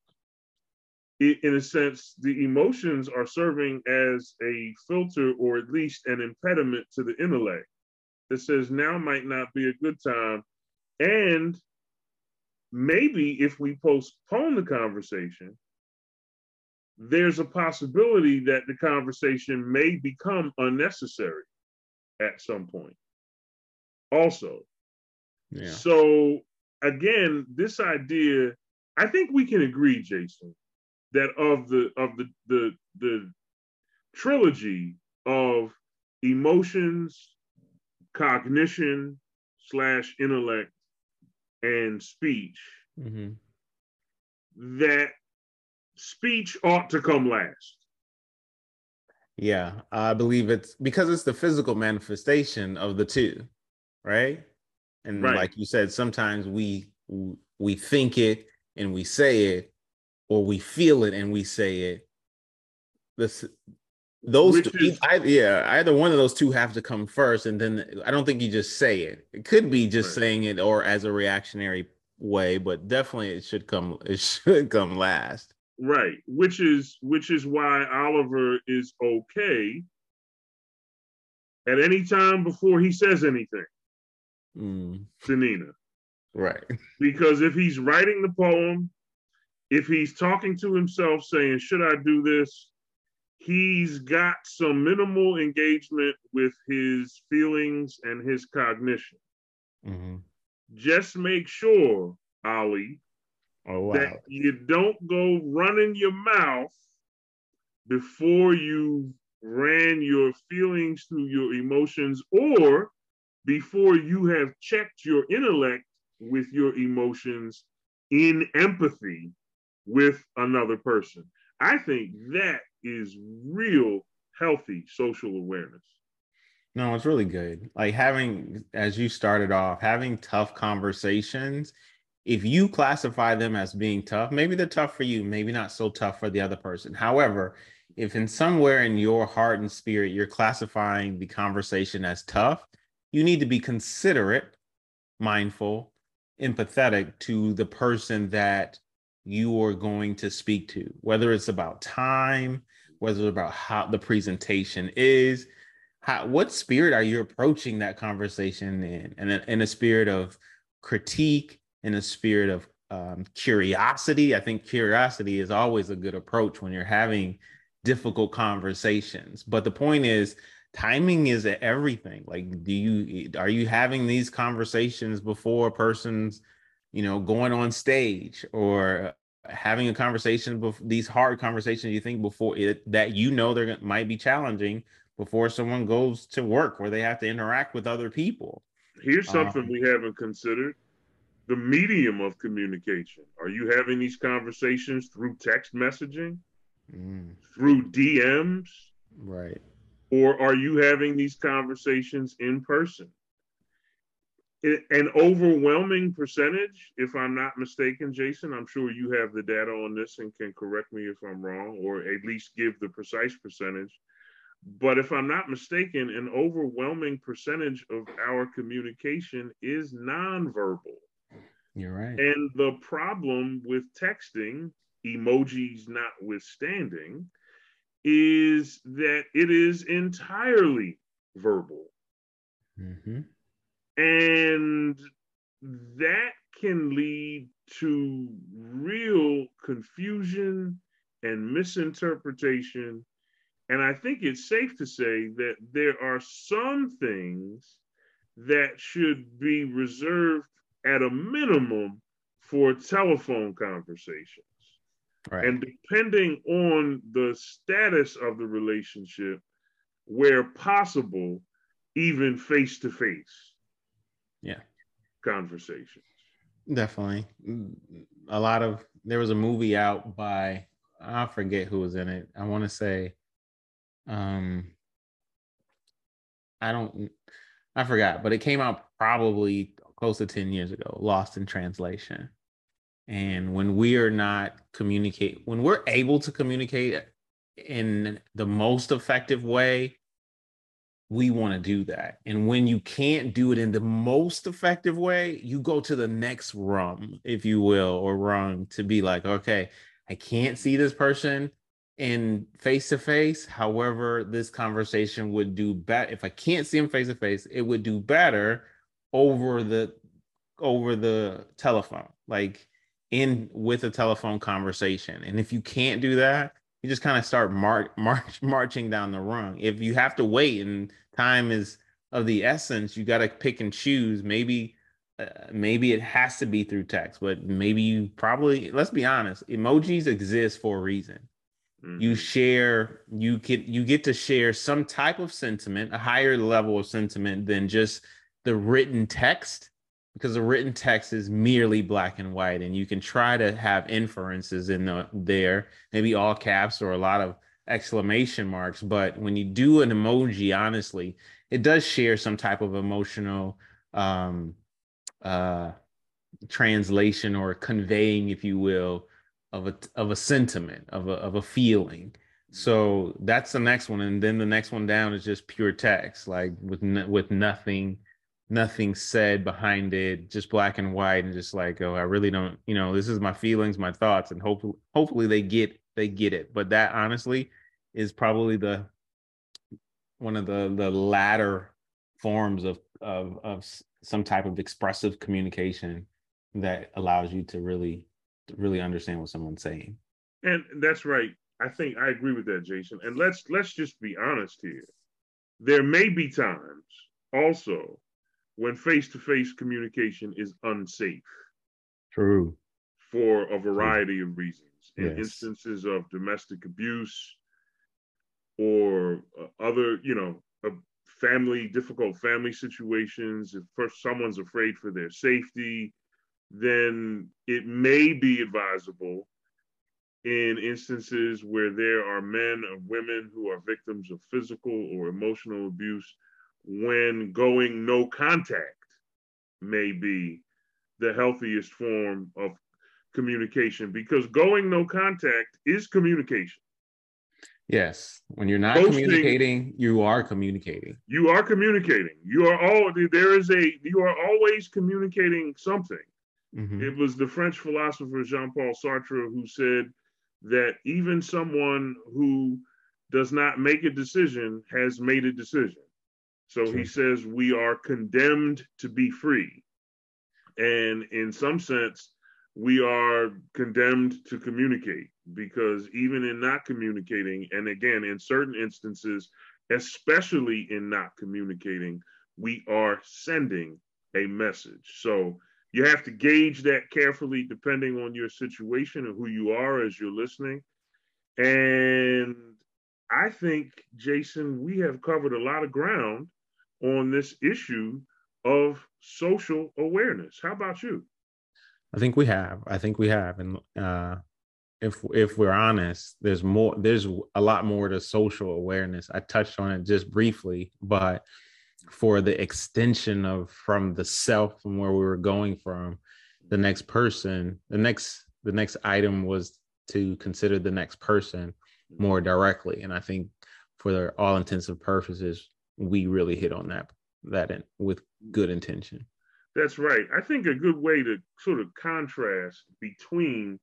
i- in a sense, the emotions are serving as a filter or at least an impediment to the intellect that says now might not be a good time. And maybe if we postpone the conversation, there's a possibility that the conversation may become unnecessary at some point. Also, Yeah. so again, this idea, I think we can agree, Jason, that of the of the the the trilogy of emotions, cognition slash intellect, and speech, Mhm. that speech ought to come last. Yeah, I believe it's because it's the physical manifestation of the two, right? And Right. like you said, sometimes we we think it and we say it, or we feel it and we say it. This those Which two, is- I, yeah, either one of those two have to come first, and then I don't think you just say it. It could be just Right. saying it or as a reactionary way, but definitely it should come. (laughs) It should come last. Right, which is which is why Oliver is okay at any time before he says anything Mm, to Nina. right. Because if he's writing the poem, if he's talking to himself saying, Should I do this? He's got some minimal engagement with his feelings and his cognition. Mm-hmm. Just make sure, Ali, Oh wow. that you don't go running your mouth before you ran your feelings through your emotions or before you have checked your intellect with your emotions in empathy with another person. I think that is real healthy social awareness. No, it's really good. Like having, as you started off, having tough conversations. If you classify them as being tough, maybe they're tough for you, maybe not so tough for the other person. However, if in somewhere in your heart and spirit you're classifying the conversation as tough, you need to be considerate, mindful, empathetic to the person that you are going to speak to, whether it's about time, whether it's about how the presentation is, how what spirit are you approaching that conversation in? And in, a spirit of critique, in a spirit of um, curiosity. I think curiosity is always a good approach when you're having difficult conversations. But the point is, timing is everything. Like, do you are you having these conversations before a person's, you know, going on stage or having a conversation before these hard conversations you think before it that you know they're might be challenging before someone goes to work where they have to interact with other people. Here's something um, we haven't considered the medium of communication. Are you having these conversations through text messaging, mm. through DMs? Right. Or are you having these conversations in person? An overwhelming percentage, if I'm not mistaken, Jason, I'm sure you have the data on this and can correct me if I'm wrong, or at least give the precise percentage but if I'm not mistaken, an overwhelming percentage of our communication is nonverbal. You're right. And the problem with texting, emojis notwithstanding, is that it is entirely verbal. Mm-hmm. And that can lead to real confusion and misinterpretation and I think it's safe to say that there are some things that should be reserved at a minimum for telephone conversations. Right. And depending on the status of the relationship, where possible, even face to face. Yeah. Conversations. Definitely. A lot of there was a movie out by I forget who was in it. I want to say um I don't I forgot, but it came out probably close to 10 years ago, lost in translation. And when we are not communicate, when we're able to communicate in the most effective way, we want to do that. And when you can't do it in the most effective way, you go to the next rung, if you will, or rung to be like, okay, I can't see this person in face to face. However, this conversation would do better if I can't see him face to face. It would do better over the over the telephone, like in with a telephone conversation. And if you can't do that, you just kind of start march, (laughs) march marching down the rung. If you have to wait and time is of the essence, you got to pick and choose. Maybe uh, maybe it has to be through text, but maybe you probably let's be honest, emojis exist for a reason Mm-hmm. You share, you get you get to share some type of sentiment, a higher level of sentiment than just the written text, because the written text is merely black and white, and you can try to have inferences in the, there, maybe all caps or a lot of exclamation marks. But when you do an emoji, honestly, it does share some type of emotional um, uh, translation or conveying, if you will, of a of a sentiment of a of a feeling so that's the next one and then the next one down is just pure text like with with nothing nothing said behind it just black and white and just like oh i really don't you know this is my feelings my thoughts and hopefully hopefully they get they get it but that honestly is probably the one of the the latter forms of of of some type of expressive communication that allows you to really really understand what someone's saying. And that's right. I think I agree with that, Jason. And let's let's just be honest here. There may be times also when face-to-face communication is unsafe. True. For a variety True. of reasons. In yes. instances of domestic abuse or uh, other, you know, family difficult family situations, if first someone's afraid for their safety, then it may be advisable in instances where there are men or women who are victims of physical or emotional abuse when going no contact may be the healthiest form of communication because going no contact is communication. Yes. When you're not Posting, communicating, you are communicating. You are communicating. You are all there is a you are always communicating something. Mm-hmm. It was the French philosopher Jean-Paul Sartre who said that even someone who does not make a decision has made a decision. So he says we are condemned to be free. And in some sense, we are condemned to communicate because even in not communicating, and again, in certain instances, especially in not communicating, we are sending a message. So you have to gauge that carefully depending on your situation and who you are as you're listening. And I think, Jason, we have covered a lot of ground on this issue of social awareness. How about you? I think we have. I think we have. And uh, if if we're honest, there's more. There's a lot more to social awareness. I touched on it just briefly, but for the extension of from the self from where we were going from the next person, the next the next item was to consider the next person more directly. And I think for all intensive purposes, we really hit on that that in, with good intention. That's right. I think a good way to sort of contrast between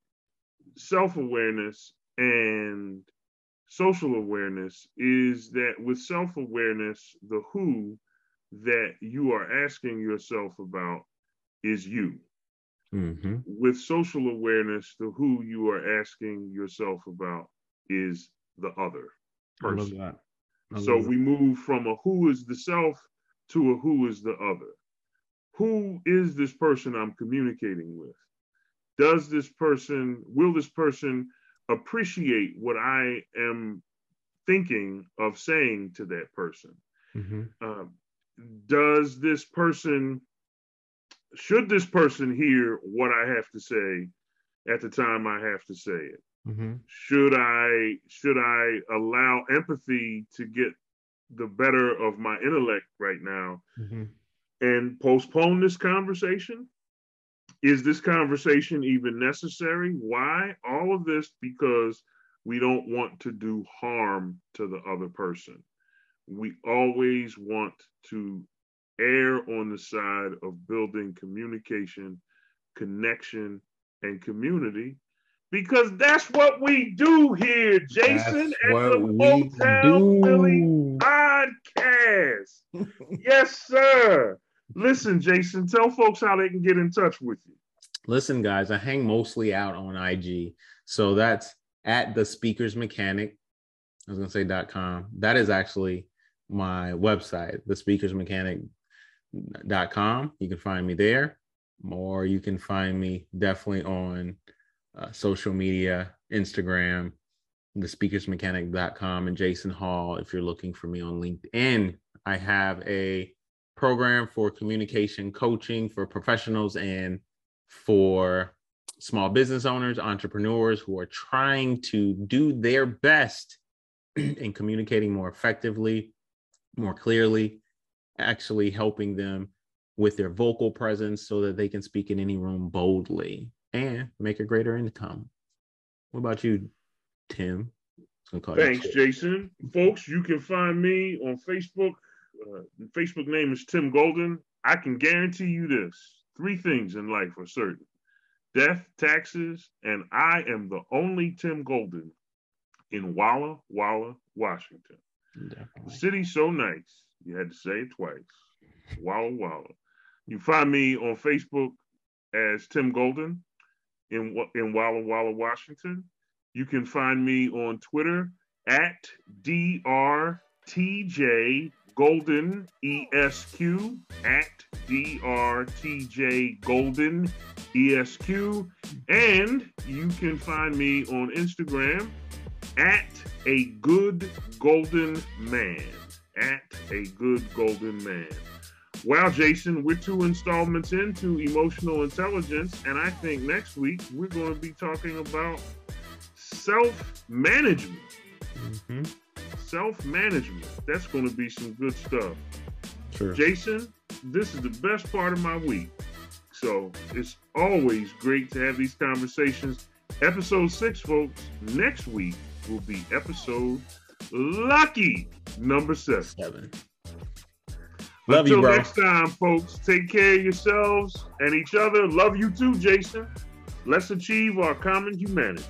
self-awareness and social awareness is that with self-awareness, the who that you are asking yourself about is you. Mm-hmm. With social awareness, the who you are asking yourself about is the other person. So we move from a who is the self to a who is the other. Who is this person I'm communicating with? Does this person, will this person appreciate what I am thinking of saying to that person? Mm-hmm. Uh, does this person, should this person hear what I have to say at the time I have to say it? Mm-hmm. Should I should I allow empathy to get the better of my intellect right now mm-hmm. and postpone this conversation? Is this conversation even necessary? Why? All of this because we don't want to do harm to the other person. We always want to err on the side of building communication, connection, and community because that's what we do here, Jason, that's at the Motown Philly podcast. yes, sir. Listen, Jason, tell folks how they can get in touch with you. Listen, guys, I hang mostly out on IG. So that's at the speakers mechanic. I was gonna say dot com. That is actually my website, the speakers dot com. You can find me there, or you can find me definitely on uh, social media, Instagram, the speakersmechanic.com, and Jason Hall if you're looking for me on LinkedIn. I have a program for communication coaching for professionals and for small business owners, entrepreneurs who are trying to do their best (clears throat) in communicating more effectively, more clearly, actually helping them with their vocal presence so that they can speak in any room boldly and make a greater income. What about you, Tim? Thanks, Jason. Folks, you can find me on Facebook. Uh, Facebook name is Tim Golden. I can guarantee you this three things in life are certain death, taxes, and I am the only Tim Golden in Walla Walla, Washington. Definitely. The city's so nice, you had to say it twice. Walla Walla. You find me on Facebook as Tim Golden in in Walla Walla, Washington. You can find me on Twitter at drtj golden esq at drtj golden esq, and you can find me on Instagram at a good golden man at a good golden man. Well, Jason, we're two installments into emotional intelligence, and I think next week we're going to be talking about self management. Mm-hmm. Self management. That's going to be some good stuff. Sure. Jason, this is the best part of my week. So it's always great to have these conversations. Episode six, folks, next week will be episode lucky number seven. Seven. Love Until you, bro. next time, folks, take care of yourselves and each other. Love you too, Jason. Let's achieve our common humanity.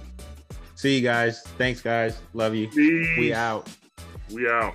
See you guys. Thanks, guys. Love you. Peace. We out. We out.